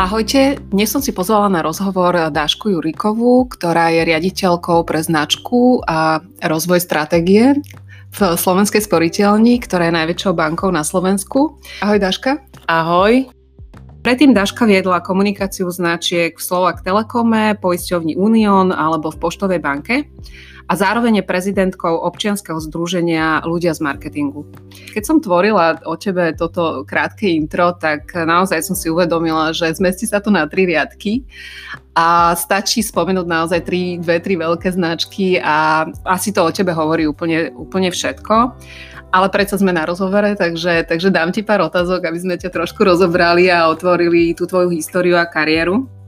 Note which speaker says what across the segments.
Speaker 1: Ahojte, dnes som si pozvala na rozhovor Dášku Jurikovú, ktorá je riaditeľkou pre značku a rozvoj stratégie v Slovenskej sporiteľni, ktorá je najväčšou bankou na Slovensku. Ahoj Dáška.
Speaker 2: Ahoj.
Speaker 1: Predtým Daška viedla komunikáciu značiek v Slovak Telekome, poisťovni Unión alebo v Poštovej banke a zároveň je prezidentkou občianskeho združenia Ľudia z marketingu. Keď som tvorila o tebe toto krátke intro, tak naozaj som si uvedomila, že zmestí sa to na tri riadky a stačí spomenúť naozaj tri, dve, tri veľké značky a asi to o tebe hovorí úplne, úplne všetko ale predsa sme na rozhovore, takže, takže dám ti pár otázok, aby sme ťa trošku rozobrali a otvorili tú tvoju históriu a kariéru.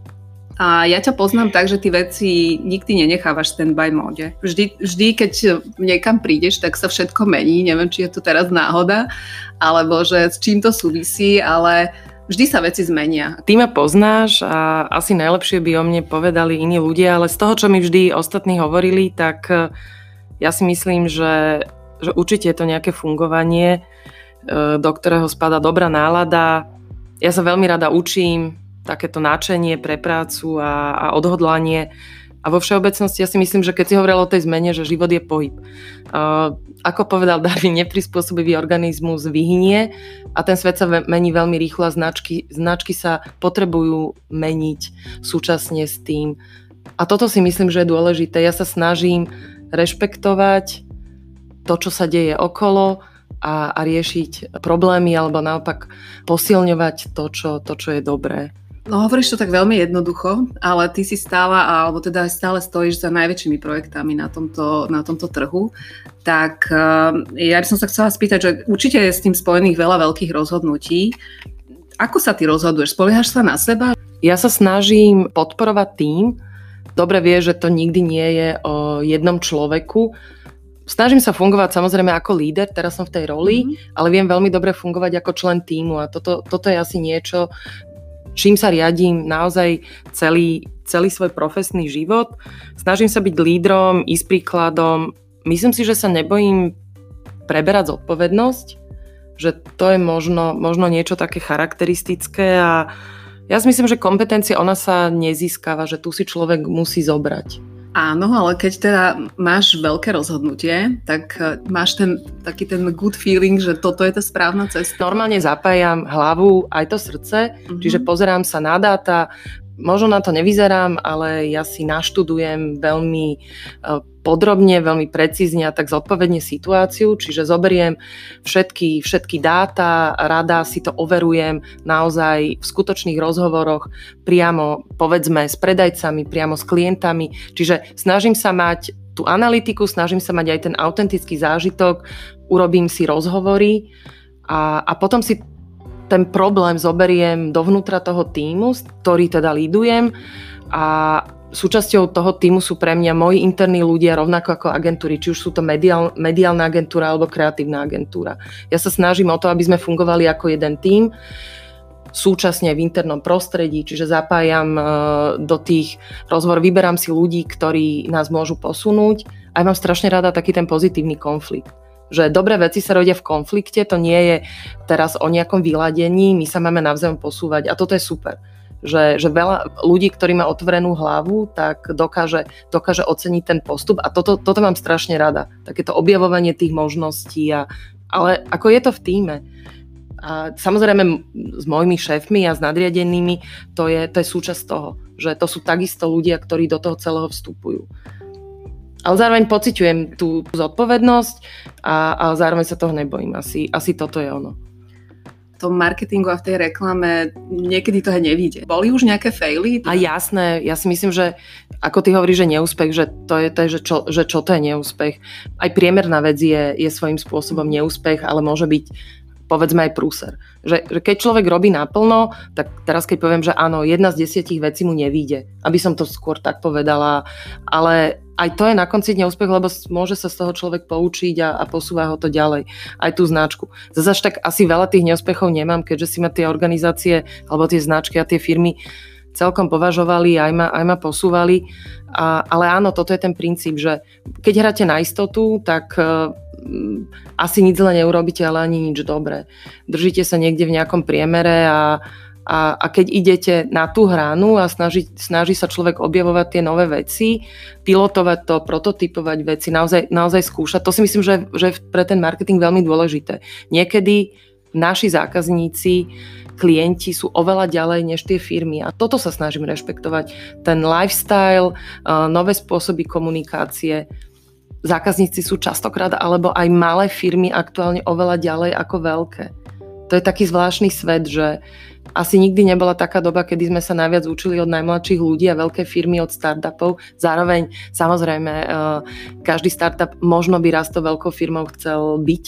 Speaker 1: A ja ťa poznám tak, že ty veci nikdy nenechávaš stand-by móde. Vždy, vždy, keď niekam prídeš, tak sa všetko mení. Neviem, či je to teraz náhoda, alebo že s čím to súvisí, ale vždy sa veci zmenia.
Speaker 2: Ty ma poznáš a asi najlepšie by o mne povedali iní ľudia, ale z toho, čo mi vždy ostatní hovorili, tak ja si myslím, že že určite je to nejaké fungovanie, e, do ktorého spada dobrá nálada. Ja sa veľmi rada učím, takéto náčenie pre prácu a, a odhodlanie. A vo všeobecnosti ja si myslím, že keď si hovoril o tej zmene, že život je pohyb. Uh, ako povedal Darwin, neprispôsobivý organizmus vyhynie a ten svet sa mení veľmi rýchlo a značky, značky sa potrebujú meniť súčasne s tým. A toto si myslím, že je dôležité. Ja sa snažím rešpektovať to, čo sa deje okolo a, a riešiť problémy alebo naopak posilňovať to čo, to, čo je dobré.
Speaker 1: No hovoríš to tak veľmi jednoducho, ale ty si stála, alebo teda stále stojíš za najväčšími projektami na tomto, na tomto trhu. Tak uh, ja by som sa chcela spýtať, že určite je s tým spojených veľa veľkých rozhodnutí. Ako sa ty rozhoduješ? Spoliehaš sa na seba?
Speaker 2: Ja sa snažím podporovať tým. Dobre vie, že to nikdy nie je o jednom človeku, snažím sa fungovať samozrejme ako líder, teraz som v tej roli, mm-hmm. ale viem veľmi dobre fungovať ako člen týmu a toto, toto je asi niečo, čím sa riadím naozaj celý, celý svoj profesný život. Snažím sa byť lídrom, ísť príkladom. Myslím si, že sa nebojím preberať zodpovednosť, že to je možno, možno niečo také charakteristické a ja si myslím, že kompetencia ona sa nezískava, že tu si človek musí zobrať.
Speaker 1: Áno, ale keď teda máš veľké rozhodnutie, tak e, máš ten taký ten good feeling, že toto je tá správna cesta.
Speaker 2: Normálne zapájam hlavu aj to srdce, mm-hmm. čiže pozerám sa na dáta, možno na to nevyzerám, ale ja si naštudujem veľmi e, podrobne, veľmi precízne a tak zodpovedne situáciu, čiže zoberiem všetky, všetky dáta, rada si to overujem naozaj v skutočných rozhovoroch priamo, povedzme, s predajcami, priamo s klientami, čiže snažím sa mať tú analytiku, snažím sa mať aj ten autentický zážitok, urobím si rozhovory a, a potom si ten problém zoberiem dovnútra toho týmu, ktorý teda lídujem. A súčasťou toho týmu sú pre mňa moji interní ľudia rovnako ako agentúry, či už sú to mediál, mediálna agentúra alebo kreatívna agentúra. Ja sa snažím o to, aby sme fungovali ako jeden tím, súčasne v internom prostredí, čiže zapájam e, do tých rozhovor, vyberám si ľudí, ktorí nás môžu posunúť. A ja mám strašne rada taký ten pozitívny konflikt že dobré veci sa rodia v konflikte, to nie je teraz o nejakom vyladení, my sa máme navzájom posúvať a toto je super že, že veľa ľudí, ktorí má otvorenú hlavu, tak dokáže, dokáže oceniť ten postup a toto, toto mám strašne rada. Takéto objavovanie tých možností, a, ale ako je to v týme. A samozrejme s mojimi šéfmi a s nadriadenými to je, to je súčasť toho, že to sú takisto ľudia, ktorí do toho celého vstupujú. Ale zároveň pociťujem tú zodpovednosť a, a zároveň sa toho nebojím. Asi, asi toto je ono
Speaker 1: tom marketingu a v tej reklame niekedy to aj nevíde. Boli už nejaké faily?
Speaker 2: A jasné, ja si myslím, že ako ty hovoríš, že neúspech, že to je to, že čo, že čo to je neúspech. Aj priemerná vec je, je svojím spôsobom neúspech, ale môže byť povedzme aj prúser. Že, že keď človek robí naplno, tak teraz keď poviem, že áno, jedna z desiatich vecí mu nevíde, aby som to skôr tak povedala, ale aj to je na konci úspech, lebo môže sa z toho človek poučiť a, a posúva ho to ďalej. Aj tú značku. Zase tak asi veľa tých neúspechov nemám, keďže si ma tie organizácie alebo tie značky a tie firmy celkom považovali, aj ma, aj ma posúvali. A, ale áno, toto je ten princíp, že keď hráte na istotu, tak asi nič zle neurobíte, ale ani nič dobré. Držíte sa niekde v nejakom priemere a, A, a keď idete na tú hranu a snaží, snaží sa človek objavovať tie nové veci, pilotovať to, prototypovať veci, naozaj, naozaj skúšať, to si myslím, že, že pre ten marketing veľmi dôležité. Niekedy naši zákazníci, klienti sú oveľa ďalej než tie firmy a toto sa snažím rešpektovať. Ten lifestyle, nové spôsoby komunikácie, zákazníci sú častokrát alebo aj malé firmy aktuálne oveľa ďalej ako veľké. To je taký zvláštny svet, že asi nikdy nebola taká doba, kedy sme sa najviac učili od najmladších ľudí a veľké firmy od startupov. Zároveň, samozrejme, eh, každý startup možno by raz to veľkou firmou chcel byť.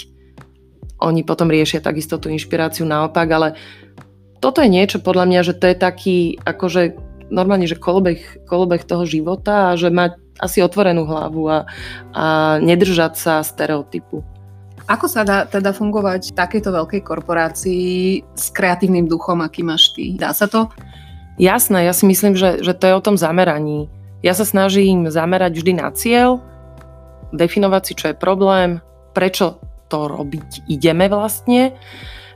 Speaker 2: Oni potom riešia takisto tú inšpiráciu naopak, ale toto je niečo podľa mňa, že to je taký akože normálne, že kolobeh, kolobeh toho života a že mať asi otvorenú hlavu a, a nedržať sa stereotypu.
Speaker 1: Ako sa dá teda fungovať v takejto veľkej korporácii s kreatívnym duchom, aký máš ty? Dá sa to?
Speaker 2: Jasné, ja si myslím, že, že to je o tom zameraní. Ja sa snažím zamerať vždy na cieľ, definovať si, čo je problém, prečo to robiť ideme vlastne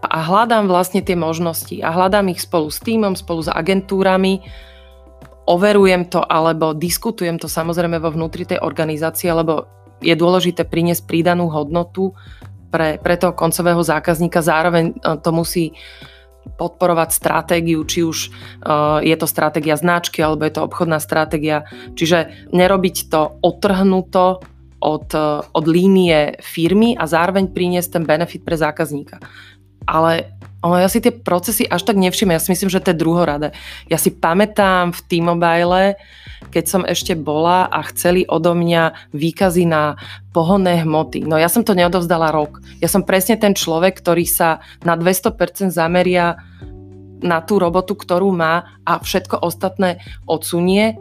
Speaker 2: a hľadám vlastne tie možnosti a hľadám ich spolu s týmom, spolu s agentúrami, overujem to alebo diskutujem to samozrejme vo vnútri tej organizácie, lebo je dôležité priniesť pridanú hodnotu pre, pre toho koncového zákazníka. Zároveň e, to musí podporovať stratégiu, či už uh, je to stratégia značky alebo je to obchodná stratégia. Čiže nerobiť to otrhnuto od, uh, od línie firmy a zároveň priniesť ten benefit pre zákazníka. Ale ale ja si tie procesy až tak nevšimnem. Ja si myslím, že to je druhorade. Ja si pamätám v T-Mobile, keď som ešte bola a chceli odo mňa výkazy na pohonné hmoty. No ja som to neodovzdala rok. Ja som presne ten človek, ktorý sa na 200% zameria na tú robotu, ktorú má a všetko ostatné odsunie.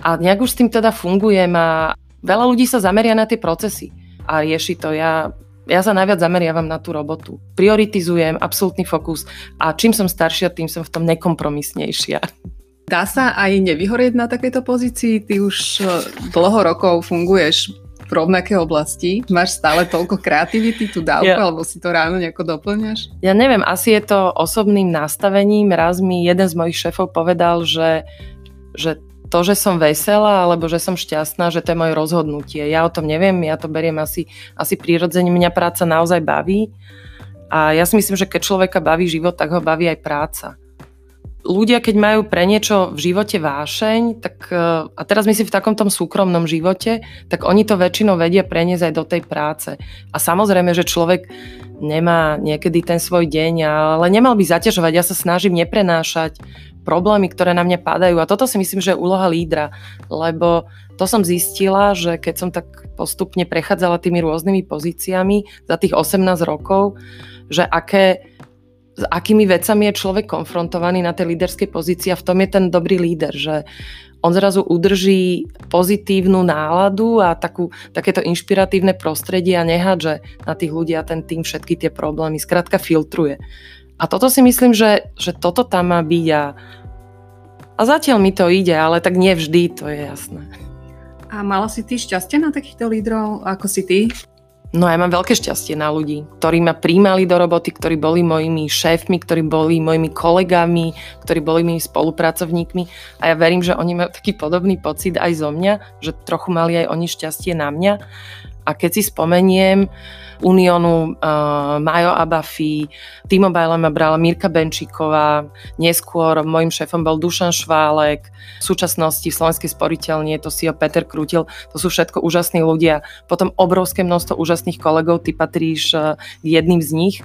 Speaker 2: A nejak už s tým teda fungujem a veľa ľudí sa zameria na tie procesy a rieši to. Ja ja sa najviac zameriavam na tú robotu. Prioritizujem, absolútny fokus a čím som staršia, tým som v tom nekompromisnejšia.
Speaker 1: Dá sa aj nevyhorieť na takejto pozícii? Ty už eh, dlho rokov funguješ v rovnaké oblasti. Máš stále toľko kreativity, tú dávku, ja. alebo si to ráno nejako doplňaš?
Speaker 2: Ja neviem, asi je to osobným nastavením. Raz mi jeden z mojich šéfov povedal, že, že to, že som veselá alebo že som šťastná, že to je moje rozhodnutie. Ja o tom neviem, ja to beriem asi, asi prirodzene. Mňa práca naozaj baví a ja si myslím, že keď človeka baví život, tak ho baví aj práca. Ľudia, keď majú pre niečo v živote vášeň, tak, e, a teraz myslím v takom tom súkromnom živote, tak oni to väčšinou vedia preniesť aj do tej práce. A samozrejme, že človek nemá niekedy ten svoj deň, ale nemal by zaťažovať. Ja sa snažím neprenášať problémy, ktoré na mňa padajú. A toto si myslím, že je úloha lídra, lebo to som zistila, že keď som tak postupne prechádzala tými rôznymi pozíciami za tých 18 rokov, že aké, s akými vecami je človek konfrontovaný na tej líderskej pozícii a v tom je ten dobrý líder, že on zrazu udrží pozitívnu náladu a takú, takéto inšpiratívne prostredie a nehádže na tých ľudí a ten tým všetky tie problémy. Skrátka filtruje. A toto si myslím, že, že toto tam má byť a, a zatiaľ mi to ide, ale tak nie vždy, to je jasné.
Speaker 1: A mala si ty šťastie na takýchto lídrov, ako si ty?
Speaker 2: No ja mám veľké šťastie na ľudí, ktorí ma príjmali do roboty, ktorí boli mojimi šéfmi, ktorí boli mojimi kolegami, ktorí boli mojimi spolupracovníkmi a ja verím, že oni majú taký podobný pocit aj zo mňa, že trochu mali aj oni šťastie na mňa. A keď si spomeniem, uh, Uniónu uh, Majo Abafi, T-Mobile ma brala Mirka Benčíková, neskôr môjim šéfom bol Dušan Šválek, v súčasnosti v Slovenskej sporiteľni je to CEO Peter Krutil, to sú všetko úžasní ľudia. Potom obrovské množstvo úžasných kolegov, ty patríš uh, jedným z nich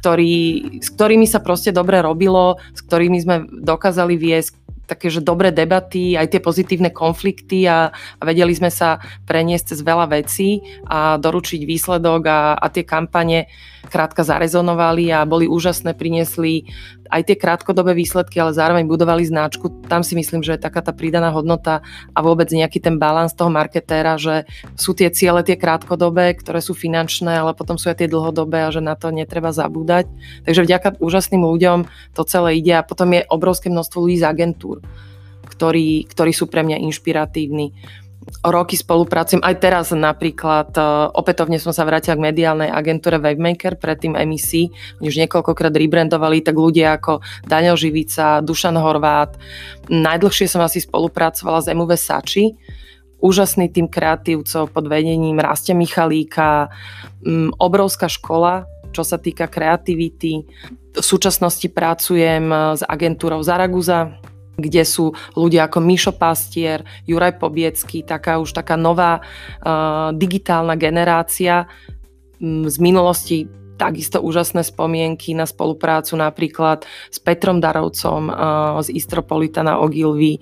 Speaker 2: ktorý, s ktorými sa proste dobre robilo, s ktorými sme dokázali viesť také, že dobré debaty, aj tie pozitívne konflikty a, a vedeli sme sa preniesť cez veľa vecí a doručiť výsledok a, a tie kampane krátka zarezonovali a boli úžasné, priniesli aj tie krátkodobé výsledky, ale zároveň budovali značku. Tam si myslím, že je taká tá pridaná hodnota a vôbec nejaký ten balans toho marketéra, že sú tie ciele tie krátkodobé, ktoré sú finančné, ale potom sú aj tie dlhodobé a že na to netreba zabúdať. Takže vďaka úžasným ľuďom to celé ide a potom je obrovské množstvo ľudí z agentúr, ktorí, ktorí sú pre mňa inšpiratívni roky spolupracujem. Aj teraz napríklad uh, opätovne som sa vrátila k mediálnej agentúre Wavemaker, predtým MEC. Už niekoľkokrát rebrandovali, tak ľudia ako Daniel Živica, Dušan Horvát. Najdlhšie som asi spolupracovala s MUV Sači, úžasný tým kreatívcov pod vedením Rastia Michalíka, um, obrovská škola, čo sa týka kreativity. V súčasnosti pracujem s agentúrou Zaraguza, kde sú ľudia ako Mišo Pastier, Juraj Pobiecký, taká už taká nová uh, digitálna generácia um, z minulosti takisto úžasné spomienky na spoluprácu napríklad s Petrom Darovcom uh, z Istropolitana Ogilvy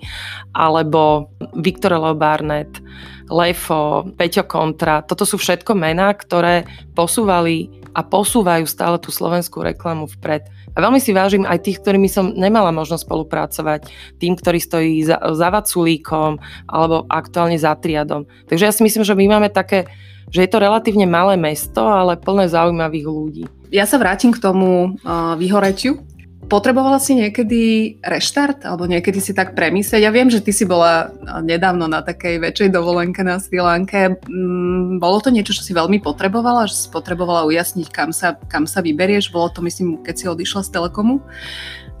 Speaker 2: alebo Viktor Leo Barnett, Lefo, Peťo Kontra. Toto sú všetko mená, ktoré posúvali a posúvajú stále tú slovenskú reklamu vpred. A veľmi si vážim aj tých, ktorými som nemala možnosť spolupracovať, tým, ktorý stojí za, za Vaculíkom alebo aktuálne za Triadom. Takže ja si myslím, že my máme také, že je to relatívne malé mesto, ale plné zaujímavých ľudí.
Speaker 1: Ja sa vrátim k tomu uh, vyhoretiu, Potrebovala si niekedy reštart, alebo niekedy si tak premyslieť? Ja viem, že ty si bola nedávno na takej väčšej dovolenke na Sri Lanke. Mm, bolo to niečo, čo si veľmi potrebovala? Že si potrebovala ujasniť, kam sa, kam sa vyberieš? Bolo to, myslím, keď si odišla z Telekomu?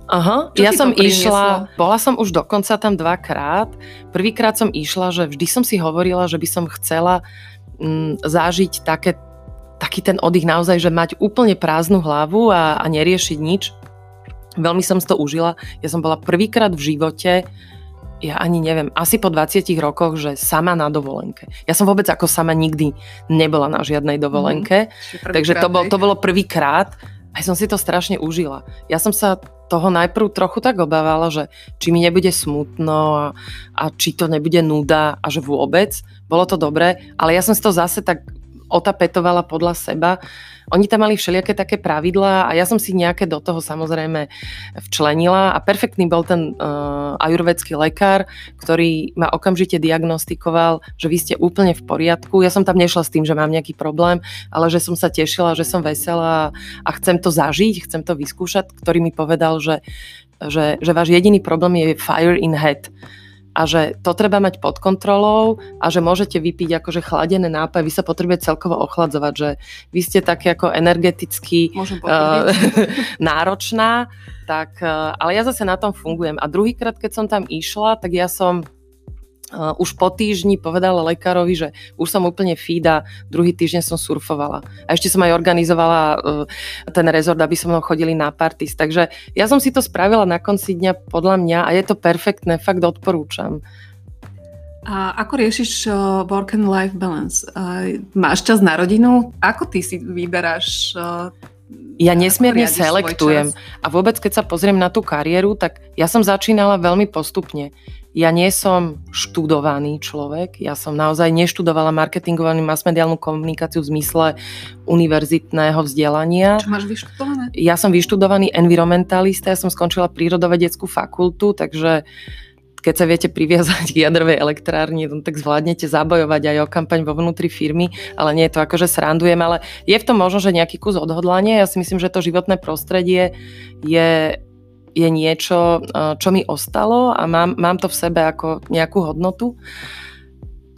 Speaker 2: Aha, Čo ja som išla, bola som už dokonca tam dvakrát. Prvýkrát som išla, že vždy som si hovorila, že by som chcela mm, zažiť také, taký ten oddych naozaj, že mať úplne prázdnu hlavu a, a neriešiť nič Veľmi som si to užila. Ja som bola prvýkrát v živote, ja ani neviem, asi po 20 rokoch, že sama na dovolenke. Ja som vôbec ako sama nikdy nebola na žiadnej dovolenke, mm, takže to, bol, to bolo prvýkrát a som si to strašne užila. Ja som sa toho najprv trochu tak obávala, že či mi nebude smutno a, a či to nebude nuda a že vôbec. Bolo to dobré, ale ja som si to zase tak otapetovala podľa seba. Oni tam mali všelijaké také pravidlá a ja som si nejaké do toho samozrejme včlenila a perfektný bol ten uh, ajurvedský lekár, ktorý ma okamžite diagnostikoval, že vy ste úplne v poriadku. Ja som tam nešla s tým, že mám nejaký problém, ale že som sa tešila, že som veselá a chcem to zažiť, chcem to vyskúšať, ktorý mi povedal, že, že, že váš jediný problém je fire in head a že to treba mať pod kontrolou a že môžete vypiť akože chladené nápoje, vy sa potrebujete celkovo ochladzovať, že vy ste také ako energeticky uh, náročná, tak, uh, ale ja zase na tom fungujem. A druhýkrát, keď som tam išla, tak ja som Uh, už po týždni povedala lekárovi, že už som úplne fída, druhý týždeň som surfovala. A ešte som aj organizovala uh, ten rezort, aby mnou chodili na parties. Takže ja som si to spravila na konci dňa podľa mňa a je to perfektné, fakt odporúčam.
Speaker 1: A ako riešiš uh, work and life balance? Máš čas na rodinu? Ako ty si vyberáš
Speaker 2: ja nesmierne selektujem. A vôbec, keď sa pozriem na tú kariéru, tak ja som začínala veľmi postupne ja nie som študovaný človek, ja som naozaj neštudovala marketingovanú masmediálnu komunikáciu v zmysle univerzitného vzdelania.
Speaker 1: Čo máš vyštudované?
Speaker 2: Ja som vyštudovaný environmentalista, ja som skončila prírodovedeckú fakultu, takže keď sa viete priviazať k jadrovej elektrárni, no tak zvládnete zabojovať aj o kampaň vo vnútri firmy, ale nie je to ako, že srandujem, ale je v tom možno, že nejaký kus odhodlania. Ja si myslím, že to životné prostredie je je niečo, eh, čo mi ostalo a mám, mám to v sebe ako nejakú hodnotu.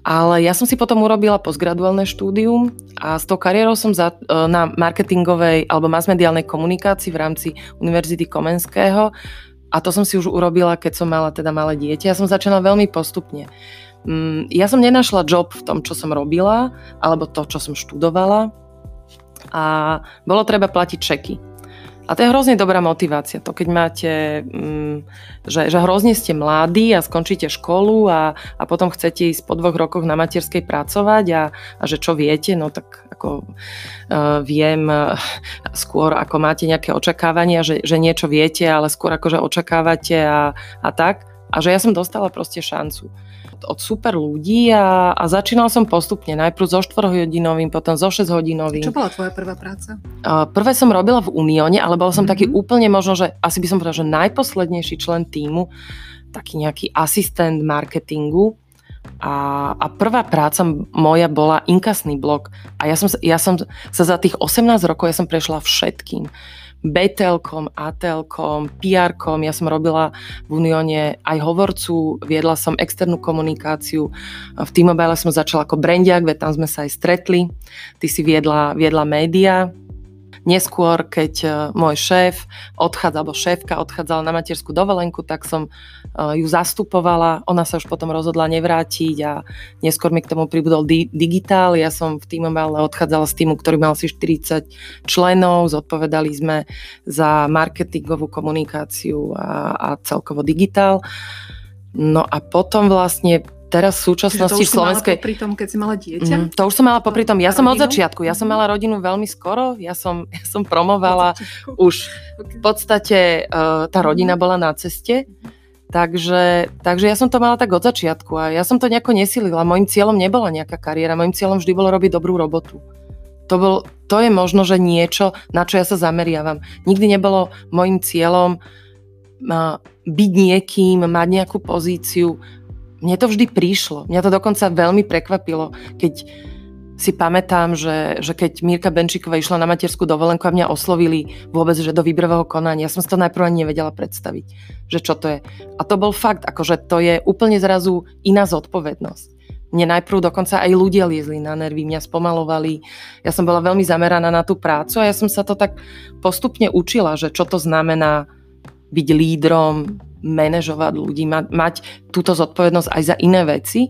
Speaker 2: Ale ja som si potom urobila postgraduálne štúdium a s tou kariérou som za, eh, na marketingovej alebo masmediálnej komunikácii v rámci Univerzity Komenského a to som si už urobila, keď som mala teda malé dieťa. Ja som začala veľmi postupne. Mm, ja som nenašla job v tom, čo som robila, alebo to, čo som študovala a bolo treba platiť čeky. A to je hrozne dobrá motivácia. To keď máte, mm, že, že hrozne ste mladí a skončíte školu a, a potom chcete ísť po dvoch rokoch na materskej pracovať a, a že čo viete, no tak ako uh, viem uh, skôr ako máte nejaké očakávania, že, že niečo viete, ale skôr ako že očakávate a, a tak. A že ja som dostala proste šancu od super ľudí a, a začínala som postupne. Najprv so 4-hodinovým, potom so 6-hodinovým.
Speaker 1: Čo bola tvoja prvá práca?
Speaker 2: Uh, prvé som robila v Unióne, ale bol som mm-hmm. taký úplne možno, že asi by som povedala, že najposlednejší člen týmu, taký nejaký asistent marketingu. A, a prvá práca moja bola inkasný blok. A ja som, ja som sa za tých 18 rokov ja som prešla všetkým BTLkom, ATLkom, PRkom, ja som robila v Unióne aj hovorcu, viedla som externú komunikáciu, v T-Mobile som začala ako brandiak, veď tam sme sa aj stretli, ty si viedla, viedla média, Neskôr, keď e, môj šéf odchádzal, alebo šéfka odchádzala na materskú dovolenku, tak som e, ju zastupovala. Ona sa už potom rozhodla nevrátiť a neskôr mi k tomu pribudol di- digitál. Ja som v týmu ale odchádzala z týmu, ktorý mal asi 40 členov. Zodpovedali sme za marketingovú komunikáciu a, a celkovo digitál. No a potom vlastne teraz v súčasnosti
Speaker 1: v
Speaker 2: slovenskej...
Speaker 1: Pri tom, keď si mala dieťa? Mm,
Speaker 2: to už som mala popri tom. Ja som od začiatku. Ja som mala rodinu veľmi skoro. Ja som, ja som promovala už v podstate uh, tá rodina bola na ceste. Takže, takže ja som to mala tak od začiatku a ja som to nejako nesilila. Mojím cieľom nebola nejaká kariéra, mojím cieľom vždy bolo robiť dobrú robotu. To, bol, to je možno, že niečo, na čo ja sa zameriavam. Nikdy nebolo mojím cieľom uh, byť niekým, mať nejakú pozíciu mne to vždy prišlo. Mňa to dokonca veľmi prekvapilo, keď si pamätám, že, že keď Mirka Benčíková išla na materskú dovolenku a mňa oslovili vôbec, že do výberového konania, ja som si to najprv ani nevedela predstaviť, že čo to je. A to bol fakt, akože to je úplne zrazu iná zodpovednosť. Mne najprv dokonca aj ľudia liezli na nervy, mňa spomalovali. Ja som bola veľmi zameraná na tú prácu a ja som sa to tak postupne učila, že čo to znamená byť lídrom, manažovať ľudí, ma, mať túto zodpovednosť aj za iné veci.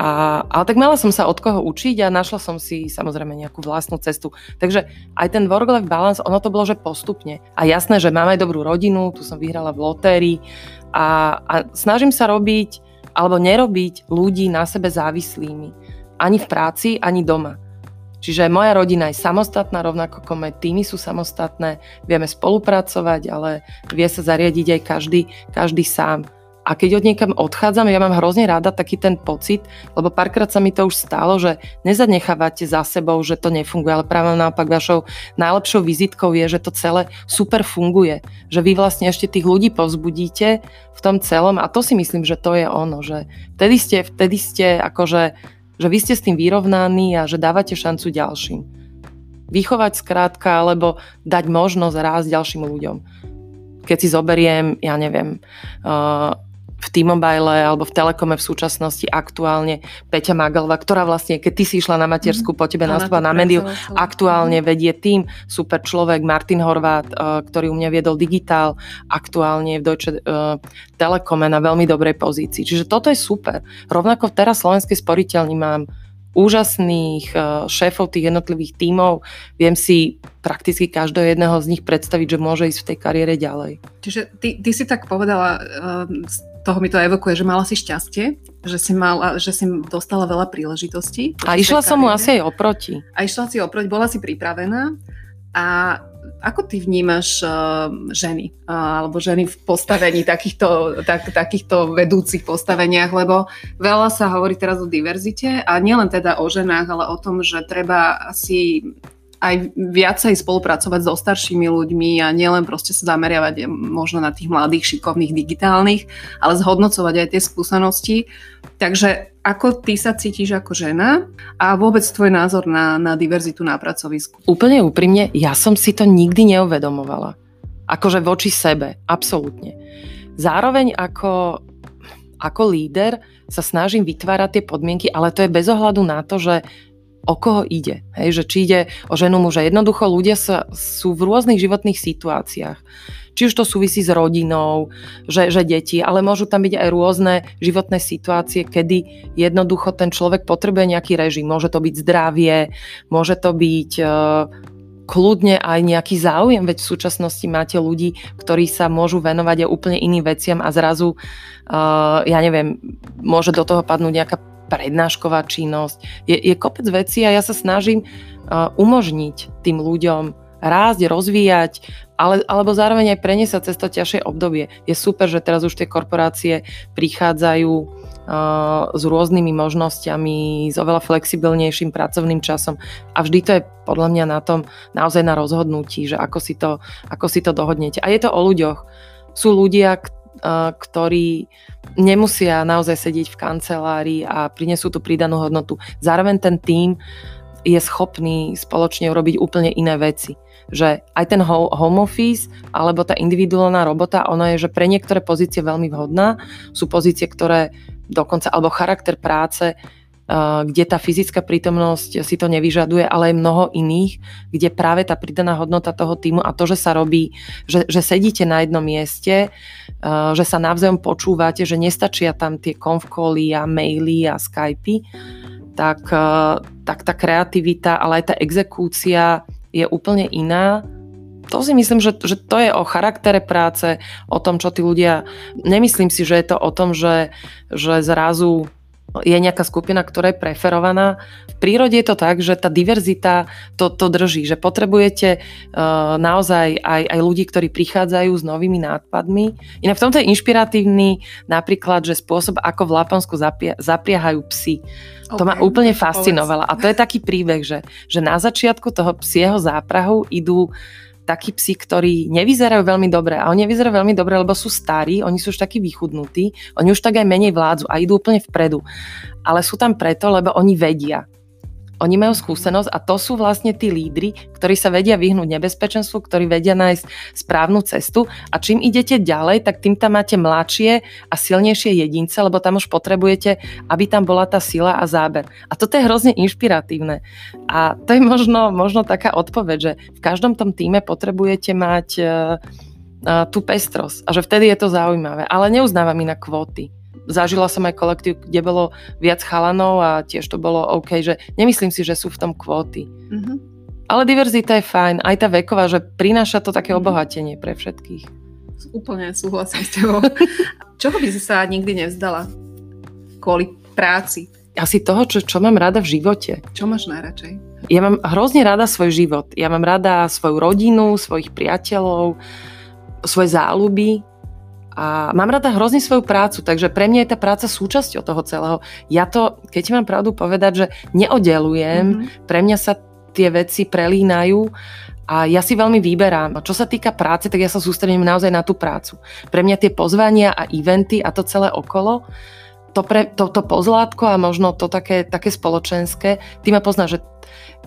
Speaker 2: A, ale tak mala som sa od koho učiť a našla som si samozrejme nejakú vlastnú cestu. Takže aj ten work-life balance, ono to bolo, že postupne. A jasné, že mám aj dobrú rodinu, tu som vyhrala v lotérii a, a snažím sa robiť alebo nerobiť ľudí na sebe závislými. Ani v práci, ani doma. Čiže moja rodina je samostatná, rovnako ako moje týmy sú samostatné, vieme spolupracovať, ale vie sa zariadiť aj každý, každý sám. A keď od niekam odchádzam, ja mám hrozne rada taký ten pocit, lebo párkrát sa mi to už stalo, že nezanechávate za sebou, že to nefunguje, ale práve naopak vašou najlepšou vizitkou je, že to celé super funguje. Že vy vlastne ešte tých ľudí povzbudíte v tom celom a to si myslím, že to je ono, že vtedy ste, vtedy ste akože že vy ste s tým vyrovnaní a že dávate šancu ďalším. Vychovať skrátka, alebo dať možnosť rásť ďalším ľuďom. Keď si zoberiem, ja neviem, uh, v T-Mobile alebo v Telekome v súčasnosti aktuálne Peťa Magalva, ktorá vlastne, keď ty si išla na matersku, po tebe nastúpa na médiu, aktuálne vedie tým, super človek, Martin Horvát, uh, ktorý u mňa viedol digitál, aktuálne v Deutsche uh, Telekome na veľmi dobrej pozícii. Čiže toto je super. Rovnako teraz Slovenskej sporiteľni mám úžasných uh, šéfov tých jednotlivých tímov. Viem si prakticky každého jedného z nich predstaviť, že môže ísť v tej kariére ďalej.
Speaker 1: Čiže ty, ty si tak povedala toho mi to evokuje, že mala si šťastie, že si, mala, že si dostala veľa príležitostí.
Speaker 2: A išla som mu asi aj oproti.
Speaker 1: A išla si oproti, bola si pripravená. A ako ty vnímaš uh, ženy uh, alebo ženy v postavení takýchto, tak, takýchto vedúcich postaveniach, lebo veľa sa hovorí teraz o diverzite a nielen teda o ženách, ale o tom, že treba asi aj viacej spolupracovať so staršími ľuďmi a nielen proste sa zameriavať možno na tých mladých, šikovných, digitálnych, ale zhodnocovať aj tie skúsenosti. Takže ako ty sa cítiš ako žena a vôbec tvoj názor na, na diverzitu na pracovisku?
Speaker 2: Úplne úprimne, ja som si to nikdy neuvedomovala. Akože voči sebe, absolútne. Zároveň ako, ako líder sa snažím vytvárať tie podmienky, ale to je bez ohľadu na to, že o koho ide. Hej, že či ide o ženu, muža. Jednoducho ľudia sa, sú v rôznych životných situáciách. Či už to súvisí s rodinou, že, že deti, ale môžu tam byť aj rôzne životné situácie, kedy jednoducho ten človek potrebuje nejaký režim. Môže to byť zdravie, môže to byť e, kľudne aj nejaký záujem, veď v súčasnosti máte ľudí, ktorí sa môžu venovať aj úplne iným veciam a zrazu, uh, ja neviem, môže do toho padnúť nejaká prednášková činnosť. Je, je kopec vecí a ja sa snažím uh, umožniť tým ľuďom rásť, rozvíjať, ale, alebo zároveň aj preniesť sa cez to ťažšie obdobie. Je super, že teraz už tie korporácie prichádzajú uh, s rôznymi možnosťami, s oveľa flexibilnejším pracovným časom a vždy to je podľa mňa na tom naozaj na rozhodnutí, že ako si to, ako si to dohodnete. A je to o ľuďoch. Sú ľudia, ktorí nemusia naozaj sedieť v kancelárii a prinesú tú pridanú hodnotu. Zároveň ten tím je schopný spoločne urobiť úplne iné veci. že aj ten home office alebo tá individuálna robota, ona je, že pre niektoré pozície veľmi vhodná. Sú pozície, ktoré dokonca, alebo charakter práce, kde tá fyzická prítomnosť si to nevyžaduje, ale aj mnoho iných, kde práve tá pridaná hodnota toho týmu a to, že sa robí, že, že sedíte na jednom mieste, že sa navzájom počúvate, že nestačia tam tie konfkoly a maily a skypy, tak, tak tá kreativita, ale aj tá exekúcia je úplne iná. To si myslím, že, že to je o charaktere práce, o tom, čo tí ľudia... Nemyslím si, že je to o tom, že, že zrazu je nejaká skupina, ktorá je preferovaná. V prírode je to tak, že tá diverzita to, to drží, že potrebujete uh, naozaj aj, aj ľudí, ktorí prichádzajú s novými nápadmi. Inak v tomto je inšpiratívny napríklad, že spôsob, ako v Laponsku zapie, zapriehajú psy. Okay, to ma úplne fascinovalo. A to je taký príbeh, že, že na začiatku toho psieho záprahu idú takí psi, ktorí nevyzerajú veľmi dobre. A oni nevyzerajú veľmi dobre, lebo sú starí, oni sú už takí vychudnutí, oni už tak aj menej vládzu a idú úplne vpredu. Ale sú tam preto, lebo oni vedia. Oni majú skúsenosť a to sú vlastne tí lídry, ktorí sa vedia vyhnúť nebezpečenstvu, ktorí vedia nájsť správnu cestu a čím idete ďalej, tak tým tam máte mladšie a silnejšie jedince, lebo tam už potrebujete, aby tam bola tá sila a záber. A toto je hrozne inšpiratívne. A to je možno, možno taká odpoveď, že v každom tom týme potrebujete mať uh, uh, tú pestrosť a že vtedy je to zaujímavé. Ale neuznávam inak kvóty zažila som aj kolektív, kde bolo viac chalanov a tiež to bolo OK, že nemyslím si, že sú v tom kvóty. Mm-hmm. Ale diverzita je fajn, aj tá veková, že prináša to také mm-hmm. obohatenie pre všetkých.
Speaker 1: Úplne súhlasím s tebou. Čoho by si sa nikdy nevzdala kvôli práci?
Speaker 2: Asi toho, čo, čo mám rada v živote.
Speaker 1: Čo máš najradšej?
Speaker 2: Ja mám hrozne rada svoj život. Ja mám rada svoju rodinu, svojich priateľov, svoje záľuby a mám rada hrozne svoju prácu, takže pre mňa je tá práca súčasťou toho celého. Ja to, keď ti mám pravdu povedať, že neoddelujem, mm-hmm. pre mňa sa tie veci prelínajú a ja si veľmi vyberám. Čo sa týka práce, tak ja sa sústredím naozaj na tú prácu. Pre mňa tie pozvania a eventy a to celé okolo, to, pre, to, to pozlátko a možno to také, také spoločenské, ty ma poznáš, že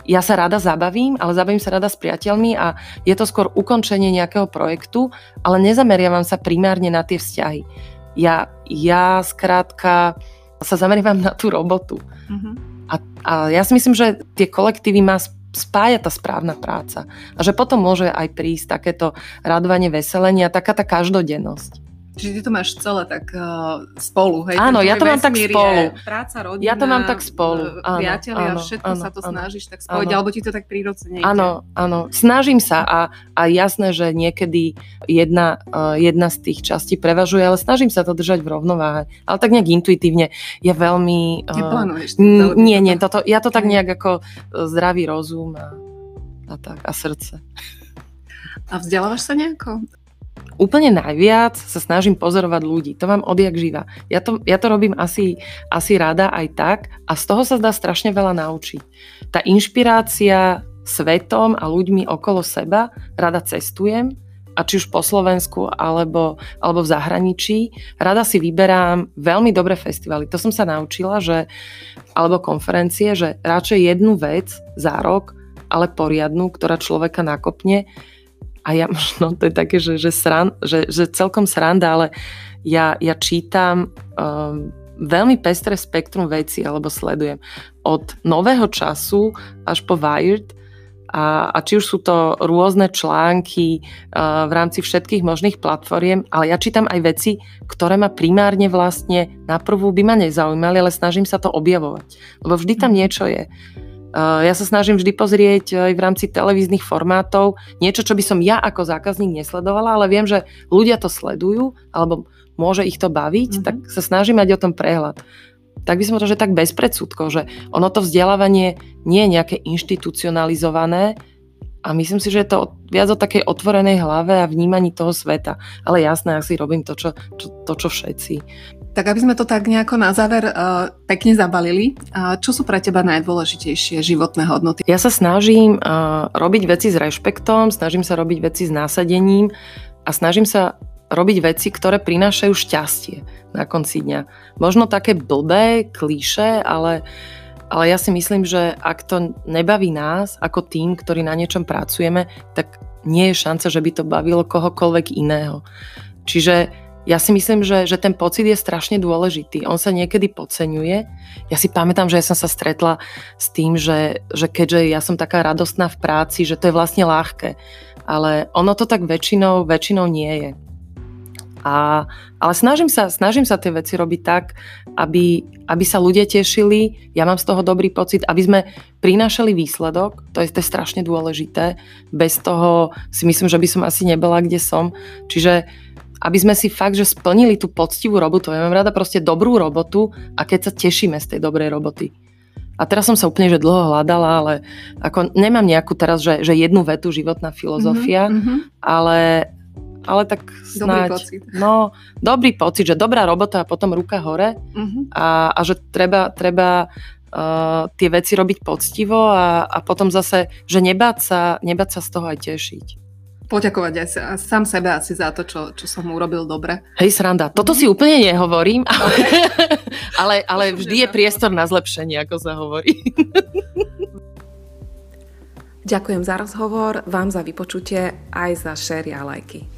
Speaker 2: ja sa rada zabavím, ale zabavím sa rada s priateľmi a je to skôr ukončenie nejakého projektu, ale nezameriavam sa primárne na tie vzťahy. Ja, ja skrátka sa zameriavam na tú robotu. Mm-hmm. A, a ja si myslím, že tie kolektívy má spája tá správna práca. A že potom môže aj prísť takéto radovanie, veselenie a taká tá každodennosť.
Speaker 1: Čiže ty to máš celé tak uh, spolu, hej?
Speaker 2: Áno, ja to mám tak spolu.
Speaker 1: Práca, rodina,
Speaker 2: ja to mám tak spolu.
Speaker 1: Áno, priatelia, áno, všetko áno, sa to áno, snažíš tak spojiť, áno. alebo ti to tak prírodzene
Speaker 2: Áno, áno, snažím sa a, a jasné, že niekedy jedna, uh, jedna z tých častí prevažuje, ale snažím sa to držať v rovnováhe. Ale tak nejak intuitívne. Ja veľmi...
Speaker 1: Uh, Neplánuješ
Speaker 2: n- Nie, nie, toto, ja to tak nejak ako zdravý rozum a, a tak, a srdce.
Speaker 1: A vzdelávaš sa nejako?
Speaker 2: Úplne najviac sa snažím pozorovať ľudí. To mám odjak živa. Ja to, ja to robím asi, asi rada aj tak a z toho sa dá strašne veľa naučiť. Tá inšpirácia svetom a ľuďmi okolo seba, rada cestujem, a či už po Slovensku alebo, alebo v zahraničí, rada si vyberám veľmi dobré festivaly. To som sa naučila, že, alebo konferencie, že radšej jednu vec za rok, ale poriadnu, ktorá človeka nakopne, a ja možno to je také, že, že, sran, že, že celkom sranda, ale ja, ja čítam um, veľmi pestré spektrum veci alebo sledujem od nového času až po Wired a, a či už sú to rôzne články uh, v rámci všetkých možných platformiem, ale ja čítam aj veci, ktoré ma primárne vlastne na prvú by ma nezaujímali, ale snažím sa to objavovať. Lebo vždy tam mhm. niečo je. Ja sa snažím vždy pozrieť eh, aj v rámci televíznych formátov niečo, čo by som ja ako zákazník nesledovala, ale viem, že ľudia to sledujú alebo môže ich to baviť, mm-hmm. tak sa snažím mať o tom prehľad. Tak by som to, že tak bez predsudkov, že ono to vzdelávanie nie je nejaké inštitucionalizované a myslím si, že je to viac o takej otvorenej hlave a vnímaní toho sveta. Ale jasné, ja si robím to, čo, čo, to, čo všetci.
Speaker 1: Tak aby sme to tak nejako na záver uh, pekne zabalili, uh, čo sú pre teba najdôležitejšie životné hodnoty?
Speaker 2: Ja sa snažím uh, robiť veci s rešpektom, snažím sa robiť veci s násadením a snažím sa robiť veci, ktoré prinášajú šťastie na konci dňa. Možno také blbé, klíše, ale ale ja si myslím, že ak to nebaví nás ako tým, ktorý na niečom pracujeme, tak nie je šanca, že by to bavilo kohokoľvek iného. Čiže ja si myslím, že, že ten pocit je strašne dôležitý. On sa niekedy podceňuje. Ja si pamätám, že ja som sa stretla s tým, že, že keďže ja som taká radostná v práci, že to je vlastne ľahké. Ale ono to tak väčšinou, väčšinou nie je. A, ale snažím sa, snažím sa tie veci robiť tak, aby, aby sa ľudia tešili, ja mám z toho dobrý pocit, aby sme prinášali výsledok, to je, to je strašne dôležité. Bez toho si myslím, že by som asi nebela, kde som. Čiže aby sme si fakt, že splnili tú poctivú robotu. Ja mám rada proste dobrú robotu a keď sa tešíme z tej dobrej roboty. A teraz som sa úplne že dlho hľadala, ale ako nemám nejakú teraz, že, že jednu vetu životná filozofia, mm-hmm. ale, ale tak snáď...
Speaker 1: Dobrý pocit.
Speaker 2: No, dobrý pocit, že dobrá robota a potom ruka hore mm-hmm. a, a že treba, treba uh, tie veci robiť poctivo a, a potom zase, že nebáť sa, nebáť sa z toho aj tešiť
Speaker 1: poďakovať aj sám sebe asi za to, čo, čo som urobil dobre.
Speaker 2: Hej, sranda, toto si úplne nehovorím, ale, ale, ale vždy je priestor na zlepšenie, ako sa hovorí.
Speaker 1: Ďakujem za rozhovor, vám za vypočutie, aj za share a lajky.